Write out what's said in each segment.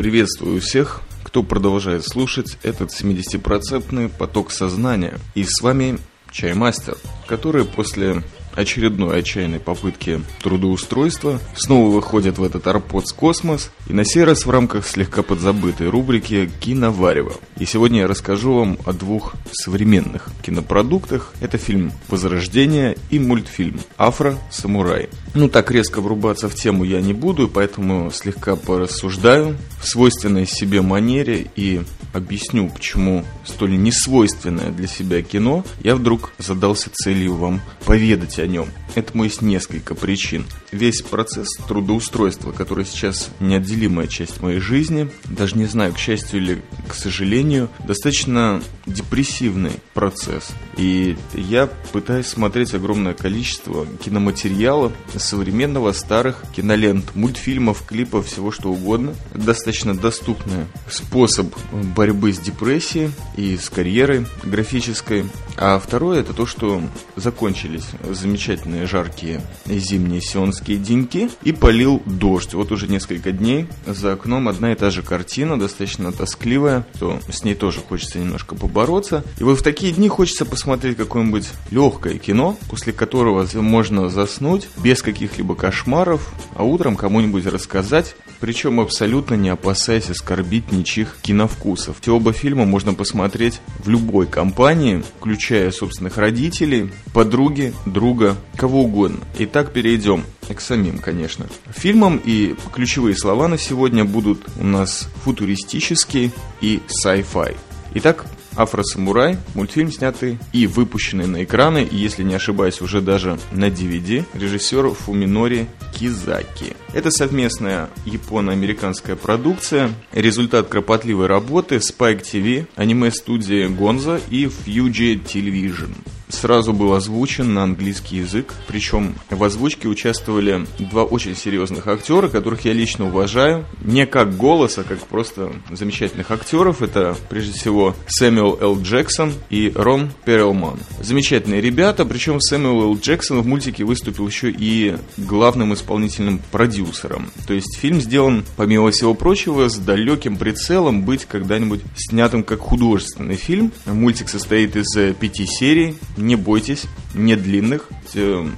Приветствую всех, кто продолжает слушать этот 70-процентный поток сознания. И с вами Чаймастер, который после очередной отчаянной попытки трудоустройства, снова выходит в этот Арподс Космос, и на сей раз в рамках слегка подзабытой рубрики «Киноварево». И сегодня я расскажу вам о двух современных кинопродуктах. Это фильм «Возрождение» и мультфильм «Афро-самурай». Ну, так резко врубаться в тему я не буду, поэтому слегка порассуждаю в свойственной себе манере и объясню, почему столь несвойственное для себя кино я вдруг задался целью вам поведать о нем. Этому есть несколько причин. Весь процесс трудоустройства, который сейчас неотделимая часть моей жизни, даже не знаю, к счастью или к сожалению, достаточно депрессивный процесс. И я пытаюсь смотреть огромное количество киноматериала, современного, старых кинолент, мультфильмов, клипов, всего что угодно. Достаточно доступный способ борьбы с депрессией и с карьерой графической. А второе это то, что закончились замечательные жаркие зимние сионские деньки и полил дождь. Вот уже несколько дней за окном одна и та же картина, достаточно тоскливая, то с ней тоже хочется немножко побороться. И вот в такие дни хочется посмотреть какое-нибудь легкое кино, после которого можно заснуть без каких-либо кошмаров, а утром кому-нибудь рассказать, причем абсолютно не опасаясь оскорбить ничьих киновкусов. Все оба фильма можно посмотреть в любой компании, включая собственных родителей, подруги, друга, кого угодно. Итак, перейдем к самим, конечно. Фильмам и ключевые слова на сегодня будут у нас футуристический и sci-fi. Итак, Афросамурай, мультфильм, снятый и выпущенный на экраны, и, если не ошибаюсь, уже даже на DVD, режиссер Фуминори Кизаки. Это совместная японо-американская продукция, результат кропотливой работы Spike TV, аниме-студии Gonza и Fuji Television сразу был озвучен на английский язык. Причем в озвучке участвовали два очень серьезных актера, которых я лично уважаю. Не как голос, а как просто замечательных актеров. Это прежде всего Сэмюэл Л. Джексон и Рон Перелман. Замечательные ребята, причем Сэмюэл Л. Джексон в мультике выступил еще и главным исполнительным продюсером. То есть фильм сделан, помимо всего прочего, с далеким прицелом быть когда-нибудь снятым как художественный фильм. Мультик состоит из пяти серий, не бойтесь, не длинных,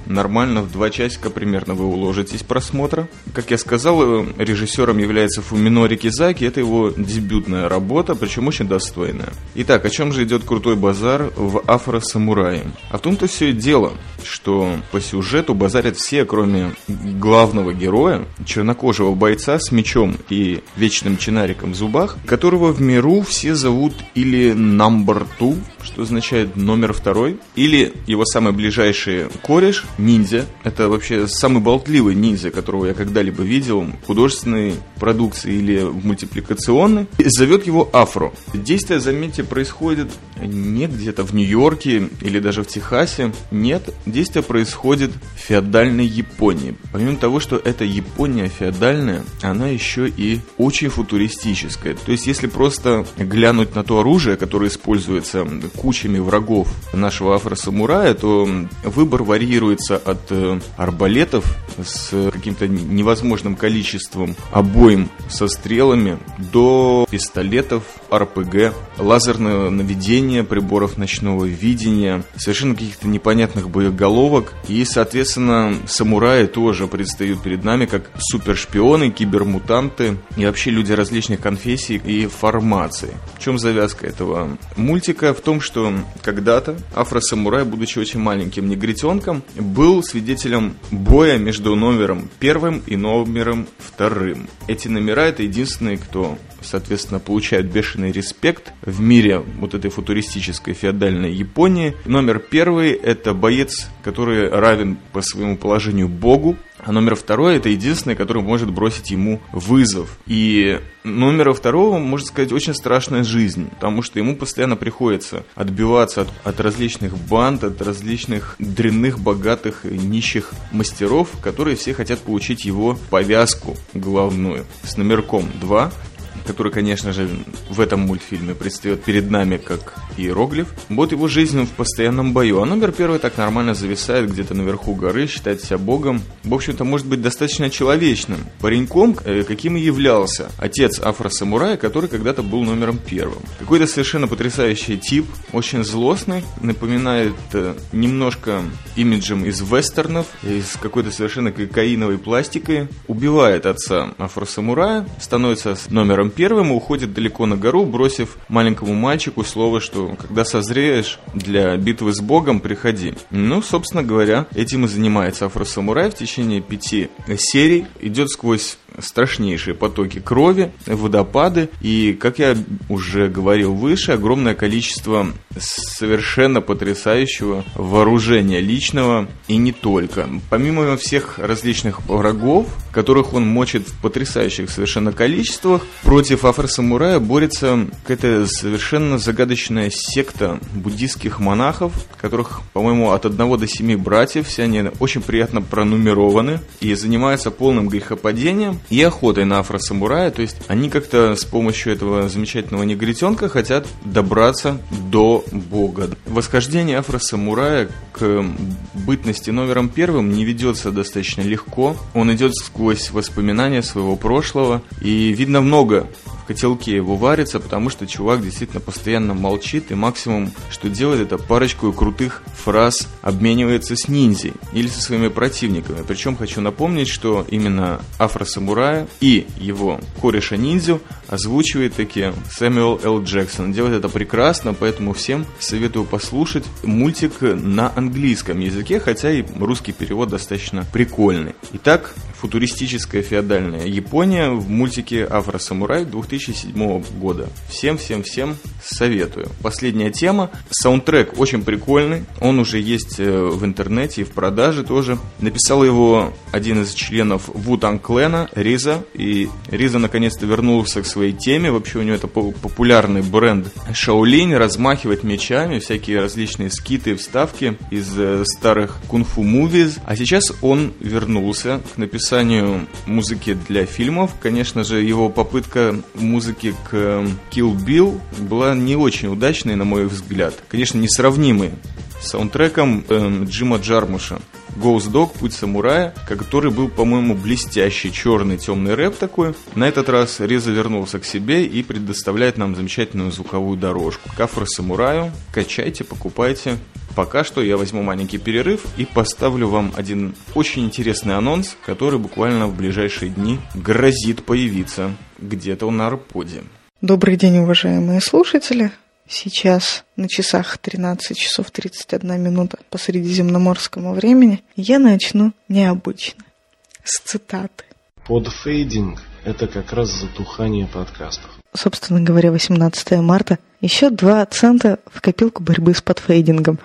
нормально в два часика примерно вы уложитесь просмотра. Как я сказал, э, режиссером является Фуминори Кизаки, это его дебютная работа, причем очень достойная. Итак, о чем же идет крутой базар в Афро-самурае? А в том-то все и дело, что по сюжету базарят все, кроме главного героя, чернокожего бойца с мечом и вечным чинариком в зубах, которого в миру все зовут или Number Two, что означает номер второй, или его самые ближайшие кореш, ниндзя. Это вообще самый болтливый ниндзя, которого я когда-либо видел художественной продукции или мультипликационной. Зовет его Афро. Действие, заметьте, происходит не где-то в Нью-Йорке или даже в Техасе. Нет, действие происходит в феодальной Японии. Помимо того, что это Япония феодальная, она еще и очень футуристическая. То есть, если просто глянуть на то оружие, которое используется кучами врагов нашего афросамурая, то выбор варьируется от э, арбалетов с каким-то невозможным количеством обоим со стрелами до пистолетов, РПГ, лазерное наведение приборов ночного видения, совершенно каких-то непонятных боеголовок. И, соответственно, самураи тоже предстают перед нами как супершпионы, кибермутанты и вообще люди различных конфессий и формаций. В чем завязка этого мультика? В том, что когда-то афросамурай, будучи очень маленьким негритенком, был свидетелем боя между номером первым и номером вторым. Эти номера это единственные, кто соответственно, получают бешеный респект в мире вот этой футуристической феодальной Японии. Номер первый – это боец, который равен по своему положению богу, а номер второй – это единственный, который может бросить ему вызов. И номера второго, можно сказать, очень страшная жизнь, потому что ему постоянно приходится отбиваться от, от различных банд, от различных дрянных, богатых, нищих мастеров, которые все хотят получить его повязку главную с номерком 2 который, конечно же, в этом мультфильме предстает перед нами как иероглиф. Вот его жизнь в постоянном бою. А номер первый так нормально зависает где-то наверху горы, считает себя богом. В общем-то, может быть достаточно человечным. Пареньком, э, каким и являлся отец афросамурая, который когда-то был номером первым. Какой-то совершенно потрясающий тип, очень злостный, напоминает э, немножко имиджем из вестернов, из какой-то совершенно кокаиновой пластикой. Убивает отца афросамурая, становится номером первым и уходит далеко на гору, бросив маленькому мальчику слово, что когда созреешь для битвы с богом, приходи. Ну, собственно говоря, этим и занимается афросамурай в течение пяти серий. Идет сквозь страшнейшие потоки крови, водопады. И, как я уже говорил выше, огромное количество совершенно потрясающего вооружения личного. И не только. Помимо всех различных врагов, которых он мочит в потрясающих совершенно количествах, против афросамурая борется какая-то совершенно загадочная секта буддийских монахов, которых, по-моему, от одного до семи братьев, все они очень приятно пронумерованы и занимаются полным грехопадением и охотой на афросамурая, то есть они как-то с помощью этого замечательного негритенка хотят добраться до бога. Восхождение афросамурая к бытности номером первым не ведется достаточно легко. Он идет сквозь воспоминания своего прошлого, и видно много в котелке его варится, потому что чувак действительно постоянно молчит, и максимум, что делает, это парочку крутых фраз обменивается с ниндзей или со своими противниками. Причем хочу напомнить, что именно афросамурая и его кореша ниндзю озвучивает таки Сэмюэл Л. Джексон. Делает это прекрасно, поэтому всем советую послушать мультик на английском языке, хотя и русский перевод достаточно прикольный. Итак, футуристическая феодальная Япония в мультике «Афросамурай» 2007 года. Всем-всем-всем советую. Последняя тема. Саундтрек очень прикольный. Он уже есть э, в интернете и в продаже тоже. Написал его один из членов Вутан Клена, Риза. И Риза наконец-то вернулся к своей теме. Вообще у него это популярный бренд Шаолинь, размахивать мечами, всякие различные скиты, вставки из э, старых кунг-фу мувиз. А сейчас он вернулся к написанию музыки для фильмов. Конечно же, его попытка музыки к э, Kill Bill была не очень удачной, на мой взгляд. Конечно, несравнимой с саундтреком э, Джима Джармуша. Ghost Dog, Путь самурая, который был, по-моему, блестящий, черный, темный рэп такой. На этот раз Реза вернулся к себе и предоставляет нам замечательную звуковую дорожку. Кафра самураю, качайте, покупайте. Пока что я возьму маленький перерыв и поставлю вам один очень интересный анонс, который буквально в ближайшие дни грозит появиться где-то на Арподе. Добрый день, уважаемые слушатели. Сейчас на часах 13 часов 31 минута по средиземноморскому времени. Я начну необычно. С цитаты. Подфейдинг – это как раз затухание подкастов. Собственно говоря, 18 марта. Еще 2 цента в копилку борьбы с подфейдингом.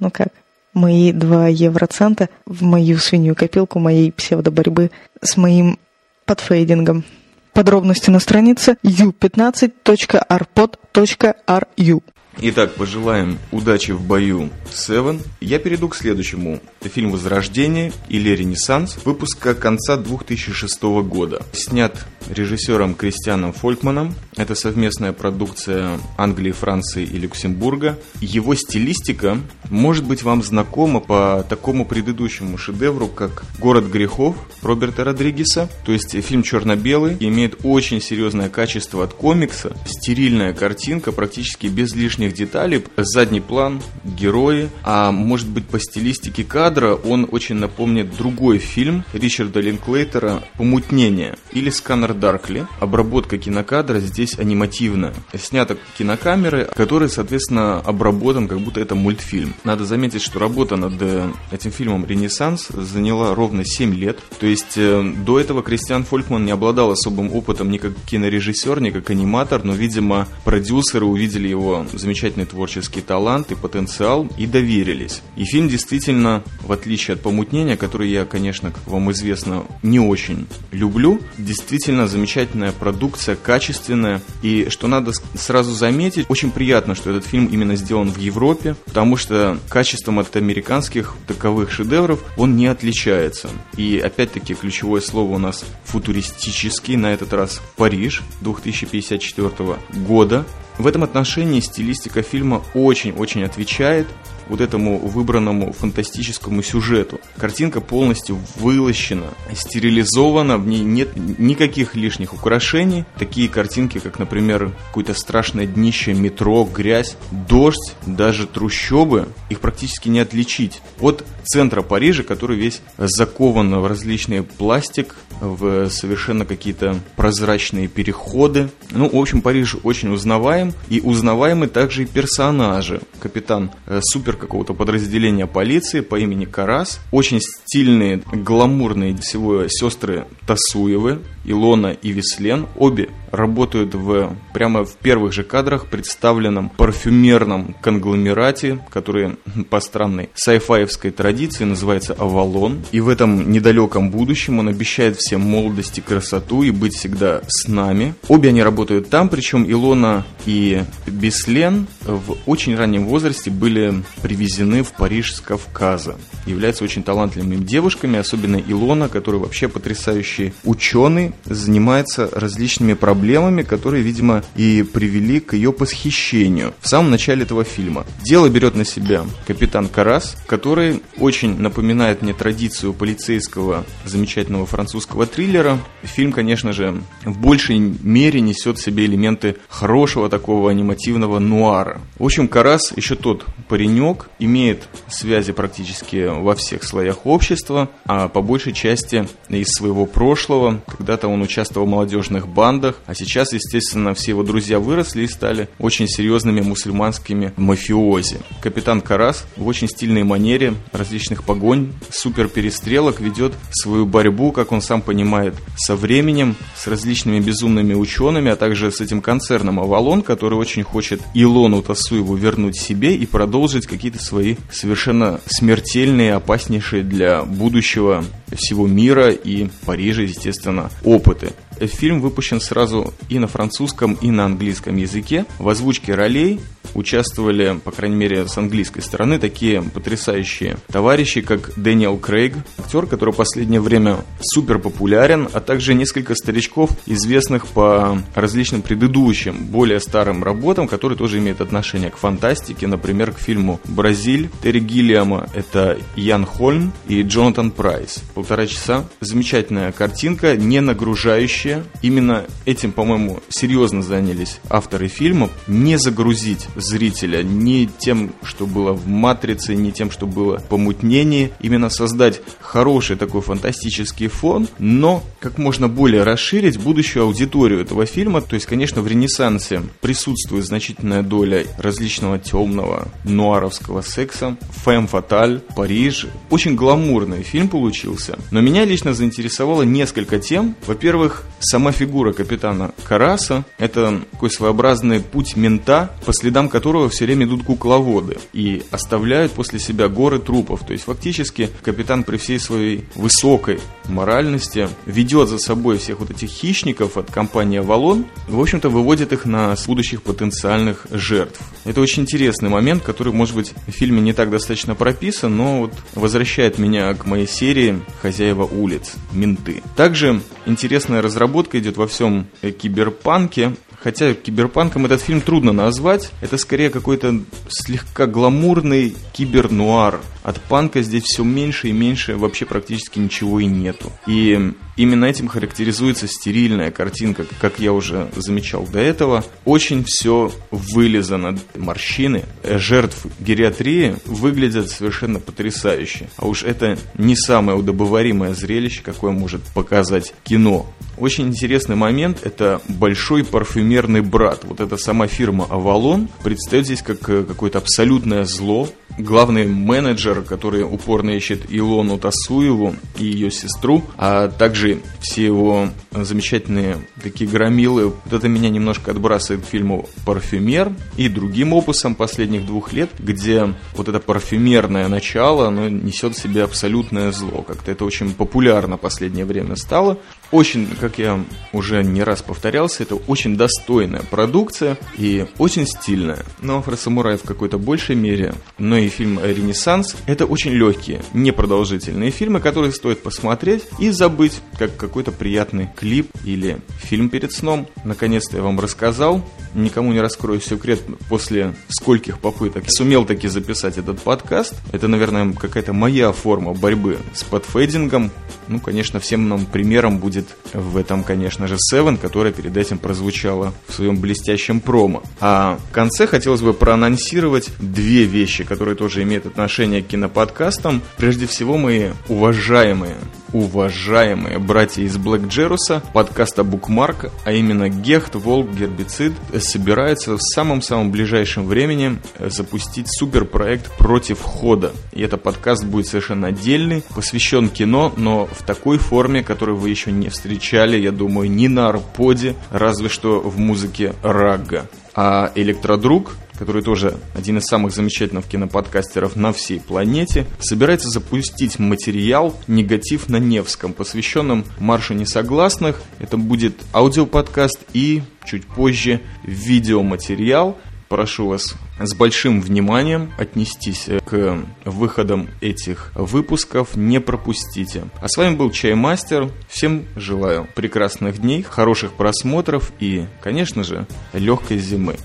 Ну как, мои 2 евроцента в мою свинью копилку моей псевдоборьбы с моим подфейдингом. Подробности на странице u15.arpod.ru Итак, пожелаем удачи в бою Seven. Я перейду к следующему. Это фильм «Возрождение» или «Ренессанс» выпуска конца 2006 года. Снят режиссером Кристианом Фолькманом. Это совместная продукция Англии, Франции и Люксембурга. Его стилистика может быть вам знакома по такому предыдущему шедевру, как «Город грехов» Роберта Родригеса. То есть фильм черно-белый, имеет очень серьезное качество от комикса, стерильная картинка, практически без лишних деталей, задний план, герои, а может быть по стилистике кадра он очень напомнит другой фильм Ричарда Линклейтера «Помутнение» или «Сканер Даркли». Обработка кинокадра здесь анимативная. Снята кинокамеры, который, соответственно, обработан, как будто это мультфильм. Надо заметить, что работа над э, этим фильмом «Ренессанс» заняла ровно 7 лет. То есть э, до этого Кристиан Фолькман не обладал особым опытом ни как кинорежиссер, ни как аниматор, но, видимо, продюсеры увидели его замечательный творческий талант и потенциал и доверились. И фильм действительно, в отличие от «Помутнения», который я, конечно, как вам известно, не очень люблю, действительно замечательная продукция, качественная. И что надо сразу заметить, очень приятно, что этот фильм именно сделан в Европе, потому что качеством от американских таковых шедевров он не отличается. И опять-таки ключевое слово у нас футуристический, на этот раз Париж 2054 года. В этом отношении стилистика фильма очень-очень отвечает вот этому выбранному фантастическому сюжету. Картинка полностью вылощена, стерилизована, в ней нет никаких лишних украшений. Такие картинки, как, например, какое-то страшное днище метро, грязь, дождь, даже трущобы, их практически не отличить от центра Парижа, который весь закован в различный пластик, в совершенно какие-то прозрачные переходы. Ну, в общем, Париж очень узнаваем, и узнаваемы также и персонажи. Капитан э, супер какого-то подразделения полиции по имени Карас. Очень стильные, гламурные всего сестры Тасуевы, Илона и Веслен. Обе работают в, прямо в первых же кадрах представленном парфюмерном конгломерате, который по странной сайфаевской традиции называется Авалон. И в этом недалеком будущем он обещает всем молодость и красоту и быть всегда с нами. Обе они работают там, причем Илона и Беслен в очень раннем возрасте были привезены в Париж с Кавказа. Являются очень талантливыми девушками, особенно Илона, который вообще потрясающий ученый, занимается различными проблемами, которые, видимо, и привели к ее посхищению в самом начале этого фильма. Дело берет на себя капитан Карас, который очень напоминает мне традицию полицейского замечательного французского триллера. Фильм, конечно же, в большей мере несет в себе элементы хорошего такого анимативного нуара. В общем, Карас еще тот паренек, имеет связи практически во всех слоях общества, а по большей части из своего прошлого. Когда-то он участвовал в молодежных бандах, а сейчас, естественно, все его друзья выросли и стали очень серьезными мусульманскими мафиози. Капитан Карас в очень стильной манере различных погонь, супер перестрелок ведет свою борьбу, как он сам понимает, со временем, с различными безумными учеными, а также с этим концерном Авалон, который очень хочет Илону Тасуеву вернуть себе и продолжить какие-то свои совершенно смертельные, опаснейшие для будущего всего мира и Парижа, естественно, опыты. Фильм выпущен сразу и на французском, и на английском языке. В озвучке ролей участвовали, по крайней мере, с английской стороны, такие потрясающие товарищи, как Дэниел Крейг, актер, который в последнее время супер популярен, а также несколько старичков, известных по различным предыдущим, более старым работам, которые тоже имеют отношение к фантастике, например, к фильму «Бразиль» Терри Гиллиама, это Ян Хольм и Джонатан Прайс. Полтора часа. Замечательная картинка, не нагружающая. Именно этим, по-моему, серьезно занялись авторы фильма. Не загрузить зрителя ни тем, что было в «Матрице», ни тем, что было в «Помутнении». Именно создать хороший такой фантастический фон, но как можно более расширить будущую аудиторию этого фильма. То есть, конечно, в «Ренессансе» присутствует значительная доля различного темного нуаровского секса. «Фэм Фаталь», «Париж». Очень гламурный фильм получился. Но меня лично заинтересовало несколько тем. Во-первых, сама фигура капитана Караса. Это такой своеобразный путь мента, по следам которого все время идут кукловоды и оставляют после себя горы трупов. То есть фактически капитан при всей своей высокой моральности ведет за собой всех вот этих хищников от компании «Авалон», в общем-то выводит их на будущих потенциальных жертв. Это очень интересный момент, который, может быть, в фильме не так достаточно прописан, но вот возвращает меня к моей серии «Хозяева улиц. Менты». Также интересная разработка идет во всем киберпанке. Хотя киберпанком этот фильм трудно назвать. Это скорее какой-то слегка гламурный кибернуар. От панка здесь все меньше и меньше, вообще практически ничего и нету. И именно этим характеризуется стерильная картинка, как я уже замечал до этого. Очень все вылезано. Морщины жертв гериатрии выглядят совершенно потрясающе. А уж это не самое удобоваримое зрелище, какое может показать кино. Очень интересный момент – это большой парфюмерный брат. Вот эта сама фирма Avalon предстает здесь как э, какое-то абсолютное зло. Главный менеджер, который упорно ищет Илону Тасуеву и ее сестру, а также все его замечательные такие громилы. Вот это меня немножко отбрасывает к фильму «Парфюмер» и другим опусом последних двух лет, где вот это парфюмерное начало, оно несет в себе абсолютное зло. Как-то это очень популярно последнее время стало. Очень, как я уже не раз повторялся, это очень достойная продукция и очень стильная. Но «Афросамурай» в какой-то большей мере, но и фильм «Ренессанс» — это очень легкие, непродолжительные фильмы, которые стоит посмотреть и забыть, как какой-то приятный клип или фильм перед сном. Наконец-то я вам рассказал, никому не раскрою секрет, после скольких попыток сумел таки записать этот подкаст. Это, наверное, какая-то моя форма борьбы с подфейдингом. Ну, конечно, всем нам примером будет в этом, конечно же, Seven, которая перед этим прозвучала в своем блестящем промо. А в конце хотелось бы проанонсировать две вещи, которые тоже имеют отношение к киноподкастам. Прежде всего, мои уважаемые уважаемые братья из Блэк Джеруса, подкаста Букмарк, а именно Гехт, Волк, Гербицид, собираются в самом-самом ближайшем времени запустить суперпроект «Против хода». И это подкаст будет совершенно отдельный, посвящен кино, но в такой форме, которую вы еще не встречали, я думаю, ни на Арподе, разве что в музыке рагга. А Электродруг который тоже один из самых замечательных киноподкастеров на всей планете, собирается запустить материал «Негатив на Невском», посвященным Маршу Несогласных. Это будет аудиоподкаст и чуть позже видеоматериал. Прошу вас с большим вниманием отнестись к выходам этих выпусков, не пропустите. А с вами был Чаймастер. Всем желаю прекрасных дней, хороших просмотров и, конечно же, легкой зимы.